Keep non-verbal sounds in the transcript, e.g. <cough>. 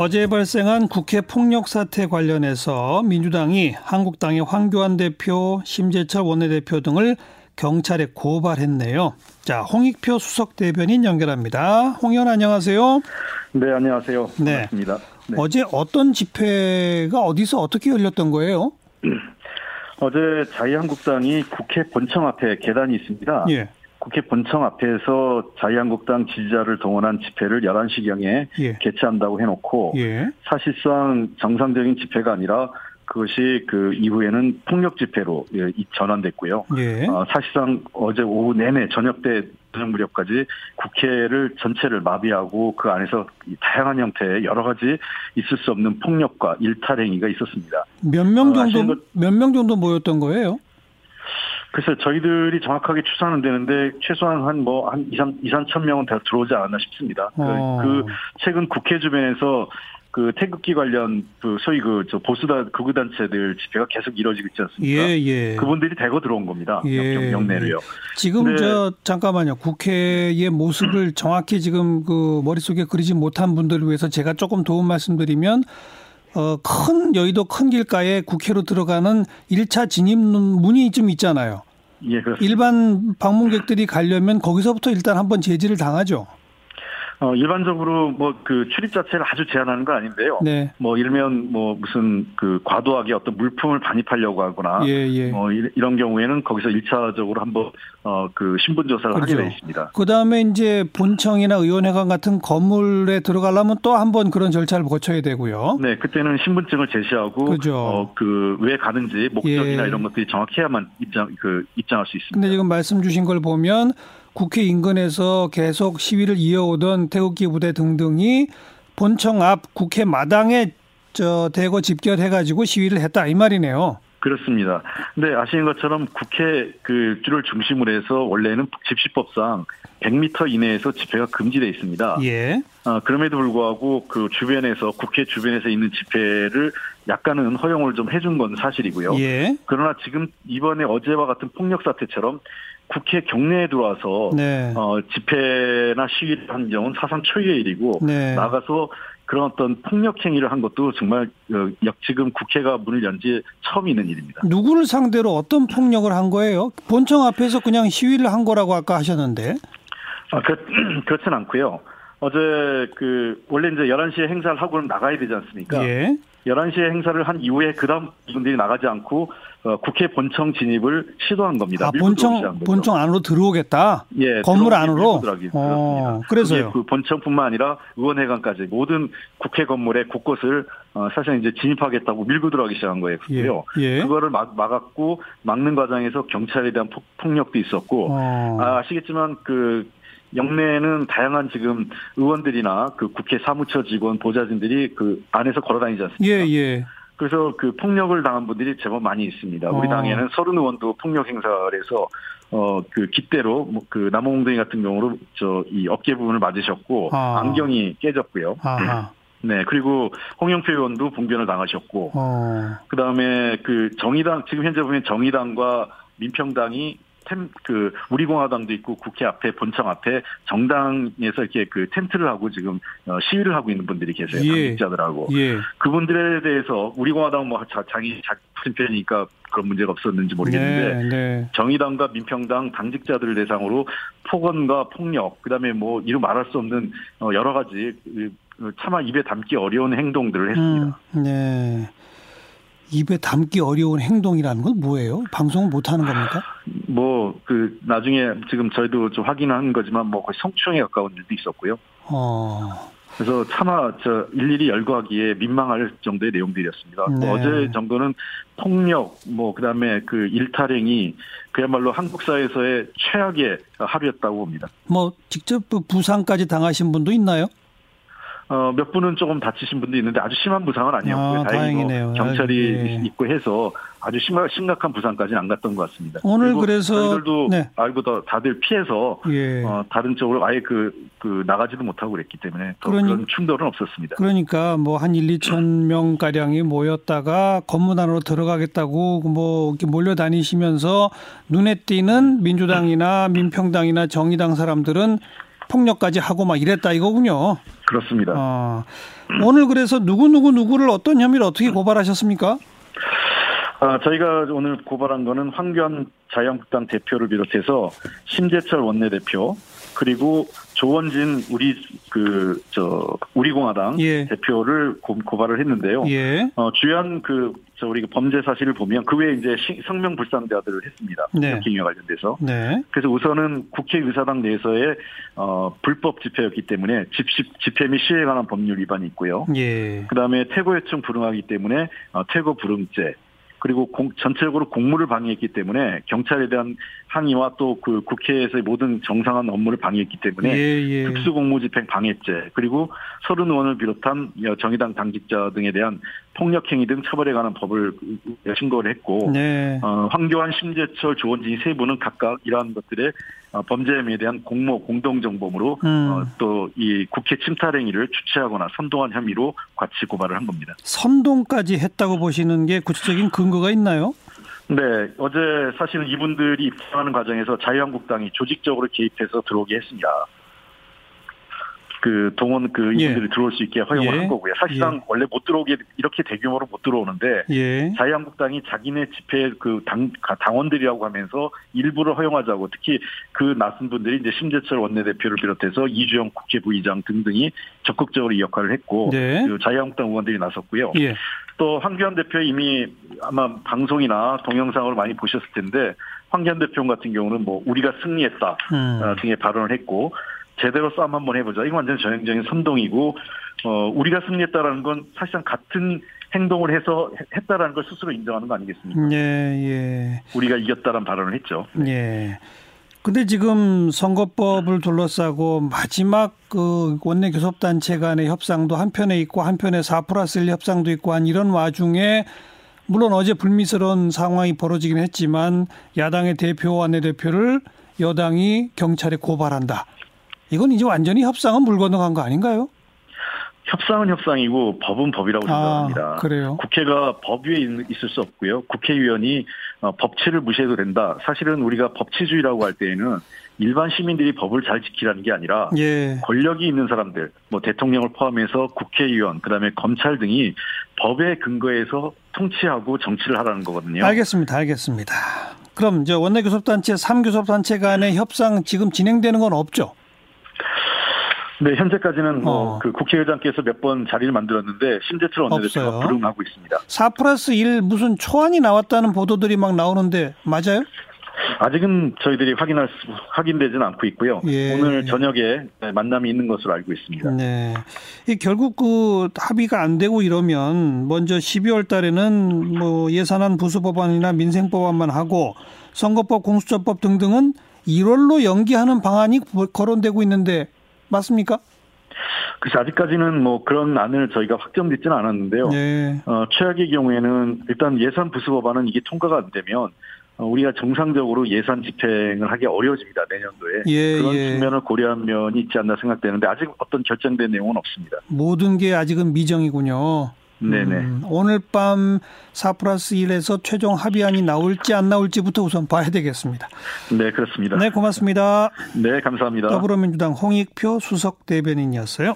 어제 발생한 국회 폭력 사태 관련해서 민주당이 한국당의 황교안 대표, 심재철 원내대표 등을 경찰에 고발했네요. 자, 홍익표 수석 대변인 연결합니다. 홍 의원 안녕하세요. 네, 안녕하세요. 네. 반갑습니다. 네. 어제 어떤 집회가 어디서 어떻게 열렸던 거예요? <clears throat> 어제 자유한국당이 국회 본청 앞에 계단이 있습니다. 예. 국회 본청 앞에서 자유한국당 지지자를 동원한 집회를 11시경에 예. 개최한다고 해놓고 예. 사실상 정상적인 집회가 아니라 그것이 그 이후에는 폭력 집회로 예, 전환됐고요. 예. 어, 사실상 어제 오후 내내 저녁 때 저녁 무렵까지 국회를 전체를 마비하고 그 안에서 다양한 형태의 여러 가지 있을 수 없는 폭력과 일탈 행위가 있었습니다. 몇 명 정도 어, 몇명 정도 모였던 거예요? 글쎄 저희들이 정확하게 추산은 되는데 최소한 한 뭐한 2, 3, 2, 3천 명은 다 들어오지 않았나 싶습니다. 그, 어. 그 최근 국회 주변에서 그 태극기 관련 그 소위 그 저 보수다 극우 단체들 집회가 계속 이뤄지고 있지 않습니까? 예, 예. 그분들이 대거 들어온 겁니다. 예. 영내로요. 지금 저 잠깐만요. 국회의 모습을 <clears throat> 정확히 지금 그 머릿속에 그리지 못한 분들을 위해서 제가 조금 도움 말씀드리면 어, 큰 여의도 큰 길가에 국회로 들어가는 1차 진입 문이 좀 있잖아요. 예, 그렇습니다. 일반 방문객들이 가려면 거기서부터 일단 한번 제지를 당하죠. 어, 일반적으로 뭐 그 출입 자체를 아주 제한하는 건 아닌데요. 네. 뭐 일면 뭐 무슨 그 과도하게 어떤 물품을 반입하려고 하거나 예, 예. 뭐 이런 경우에는 거기서 일차적으로 한번 어 그 신분 조사를 그렇죠. 하게 돼 있습니다. 그다음에 이제 본청이나 의원회관 같은 건물에 들어가려면 또 한번 그런 절차를 거쳐야 되고요. 네, 그때는 신분증을 제시하고 그죠. 어, 그 왜 가는지 목적이나 예. 이런 것들이 정확해야만 입장 그 입장할 수 있습니다. 근데 지금 말씀 주신 걸 보면 국회 인근에서 계속 시위를 이어오던 태극기 부대 등등이 본청 앞 국회 마당에 저 대거 집결해가지고 시위를 했다 이 말이네요. 그렇습니다. 근데 아시는 것처럼 국회 그 줄을 중심으로 해서 원래는 집시법상 100m 이내에서 집회가 금지되어 있습니다. 예. 어, 그럼에도 불구하고 그 주변에서 국회 주변에서 있는 집회를 약간은 허용을 좀 해준 건 사실이고요. 예. 그러나 지금 이번에 어제와 같은 폭력 사태처럼 국회 경내에 들어와서 네. 어, 집회나 시위를 한 경우는 사상 초유의 일이고 네. 나가서 그런 어떤 폭력 행위를 한 것도 정말 어, 지금 국회가 문을 연 지 처음 있는 일입니다. 누구를 상대로 어떤 폭력을 한 거예요? 본청 앞에서 그냥 시위를 한 거라고 아까 하셨는데. 아, 그, <clears throat> 그렇진 않고요. 어제 그 원래 이제 11시에 행사를 하고는 나가야 되지 않습니까? 예. 11시에 행사를 한 이후에 그다음 이분들이 나가지 않고 어, 국회 본청 진입을 시도한 겁니다. 아, 본청 본청 안으로 들어오겠다. 예, 건물 안으로. 어, 그래서요. 그 본청뿐만 아니라 의원회관까지 모든 국회 건물의 곳곳을 어, 사실 이제 진입하겠다고 밀고 들어가기 시작한 거예요. 예, 예. 그거를 막, 막았고 막는 과정에서 경찰에 대한 폭, 력도 있었고 어. 아, 아시겠지만 그 영내에는 다양한 지금 의원들이나 그 국회 사무처 직원 보좌진들이 그 안에서 걸어다니지 않습니까? 예, 예. 그래서 그 폭력을 당한 분들이 제법 많이 있습니다. 우리 어. 당에는 서른 의원도 폭력 행사를 해서 어 그 깃대로 뭐그 남홍동이 같은 경우로 저 이 어깨 부분을 맞으셨고 아. 안경이 깨졌고요. 아하. 네, 그리고 홍영표 의원도 봉변을 당하셨고, 어. 그 다음에 그 정의당, 지금 현재 보면 정의당과 민평당이 템, 그, 우리공화당도 있고 국회 앞에, 본청 앞에 정당에서 이렇게 그 텐트를 하고 지금 어, 시위를 하고 있는 분들이 계세요. 예. 당직자들하고. 예. 그분들에 대해서 우리공화당은 뭐 자, 자기 자신 편이니까 그런 문제가 없었는지 모르겠는데 네, 네. 정의당과 민평당 당직자들을 대상으로 폭언과 폭력 그다음에 뭐 이루 말할 수 없는 어, 여러 가지 그, 그 차마 입에 담기 어려운 행동들을 했습니다. 음, 네. 입에 담기 어려운 행동이라는 건 뭐예요? 방송을 못 하는 겁니까? 뭐 그 나중에 지금 저희도 좀 확인한 거지만 뭐 거의 성추행에 가까운 일도 있었고요. 어. 그래서 차마 저 일일이 열거하기에 민망할 정도의 내용들이었습니다. 네. 어제 정도는 폭력, 뭐 그다음에 그 일탈행이 그야말로 한국 사회에서의 최악의 하루였다고 봅니다. 뭐 직접 부상까지 당하신 분도 있나요? 어, 몇 분은 조금 다치신 분도 있는데 아주 심한 부상은 아니었고요. 아, 다행히도 경찰이 네. 있고 해서 아주 심각, 심각한 부상까지는 안 갔던 것 같습니다. 오늘 그래서 저희들도 네. 알고 더 다들 피해서 예. 어, 다른 쪽으로 아예 그, 그 나가지도 못하고 그랬기 때문에 그러니, 그런 충돌은 없었습니다. 그러니까 뭐 한 1, 2천 명 가량이 모였다가 건물 안으로 들어가겠다고 뭐 이렇게 몰려다니시면서 눈에 띄는 민주당이나 민평당이나 정의당 사람들은 폭력까지 하고 막 이랬다 이거군요. 그렇습니다. 어, 오늘 그래서 누구 누구 누구를 어떤 혐의로 어떻게 고발하셨습니까? 아, 저희가 오늘 고발한 거는 황교안 자유한국당 대표를 비롯해서 심재철 원내대표 그리고 조원진 우리 그 저 우리공화당 예. 대표를 고, 발을 했는데요. 예. 어, 주요한 그 저 우리 범죄 사실을 보면 그 외에 이제 성명 불상자들을 했습니다. 네. 기능에 관련돼서. 네. 그래서 우선은 국회 의사당 내에서의 어, 불법 집회였기 때문에 집시, 집회 및 시위에 관한 법률 위반이 있고요. 예. 그다음에 퇴거 요청 불응하기 때문에 어, 퇴거 불응죄 그리고 공, 전체적으로 공무를 방해했기 때문에 경찰에 대한 항의와 또 그 국회에서의 모든 정상한 업무를 방해했기 때문에 예, 예. 특수공무집행 방해죄 그리고 서른 의원을 비롯한 정의당 당직자 등에 대한 폭력행위 등 처벌에 관한 법을 신고를 했고 네. 어, 황교안, 심재철, 조원진이 세 분은 각각 이러한 것들의 어, 범죄 혐의에 대한 공모 공동정범으로 음. 어, 또이 국회 침탈 행위를 주최하거나 선동한 혐의로 같이 고발을 한 겁니다. 선동까지 했다고 보시는 게 구체적인 근거가 있나요? 네, 어제 사실은 이분들이 입장하는 과정에서 자유한국당이 조직적으로 개입해서 들어오게 했습니다. 그 동원 그 예. 이분들이 예. 들어올 수 있게 허용을 예. 한 거고요. 사실상 예. 원래 못 들어오게 이렇게 대규모로 못 들어오는데 예. 자유한국당이 자기네 집회 그 당 당원들이라고 하면서 일부를 허용하자고 특히 그 낯선 분들이 이제 심재철 원내대표를 비롯해서 이주영 국회 부의장 등등이 적극적으로 이 역할을 했고 네. 그 자유한국당 의원들이 나섰고요. 예. 또 황교안 대표 이미 아마 방송이나 동영상을 많이 보셨을 텐데 황교안 대표 같은 경우는 뭐 우리가 승리했다 음. 어, 등의 발언을 했고 제대로 싸움 한번 해보자. 이건 완전 전형적인 선동이고 어, 우리가 승리했다라는 건 사실상 같은 행동을 해서 했다라는 걸 스스로 인정하는 거 아니겠습니까? 예, 예. 우리가 이겼다는 발언을 했죠. 예. 근데 지금 선거법을 둘러싸고 마지막 그 원내 교섭단체 간의 협상도 한편에 있고 한편에 4 플러스 1 협상도 있고 한 이런 와중에 물론 어제 불미스러운 상황이 벌어지긴 했지만 야당의 대표 원내대표를 여당이 경찰에 고발한다. 이건 이제 완전히 협상은 물 건너간 거 아닌가요? 협상은 협상이고 법은 법이라고 아, 생각합니다. 아, 그래요? 국회가 법 위에 있을 수 없고요. 국회의원이 어, 법치를 무시해도 된다. 사실은 우리가 법치주의라고 할 때에는 일반 시민들이 법을 잘 지키라는 게 아니라 예. 권력이 있는 사람들, 뭐 대통령을 포함해서 국회의원, 그다음에 검찰 등이 법에 근거해서 통치하고 정치를 하라는 거거든요. 알겠습니다. 알겠습니다. 그럼 이제 원내교섭단체, 3교섭단체 간의 협상 지금 진행되는 건 없죠? 네, 현재까지는 뭐 어. 그 국회의장께서 몇 번 자리를 만들었는데 심재철 원내대표가 불응하고 있습니다. 4 플러스 1 무슨 초안이 나왔다는 보도들이 막 나오는데 맞아요? 아직은 저희들이 확인할 수, 확인되지는 않고 있고요. 예. 오늘 저녁에 만남이 있는 것으로 알고 있습니다. 네. 이 결국 그 합의가 안 되고 이러면 먼저 12월 달에는 뭐 예산안 부수 법안이나 민생 법안만 하고 선거법 공수처법 등등은 1월로 연기하는 방안이 거론되고 있는데 맞습니까? 그래서 아직까지는 뭐 그런 안을 저희가 확정짓지는 않았는데요. 네. 어, 최악의 경우에는 일단 예산 부수 법안은 이게 통과가 안 되면 어, 우리가 정상적으로 예산 집행을 하기 어려워집니다 내년도에 예, 그런 예. 측면을 고려한 면이 있지 않나 생각되는데 아직 어떤 결정된 내용은 없습니다. 모든 게 아직은 미정이군요. 네네. 음, 오늘 밤 4 플러스 1에서 최종 합의안이 나올지 안 나올지부터 우선 봐야 되겠습니다. 네, 그렇습니다. 네, 고맙습니다. 네, 감사합니다. 더불어민주당 홍익표 수석 대변인이었어요.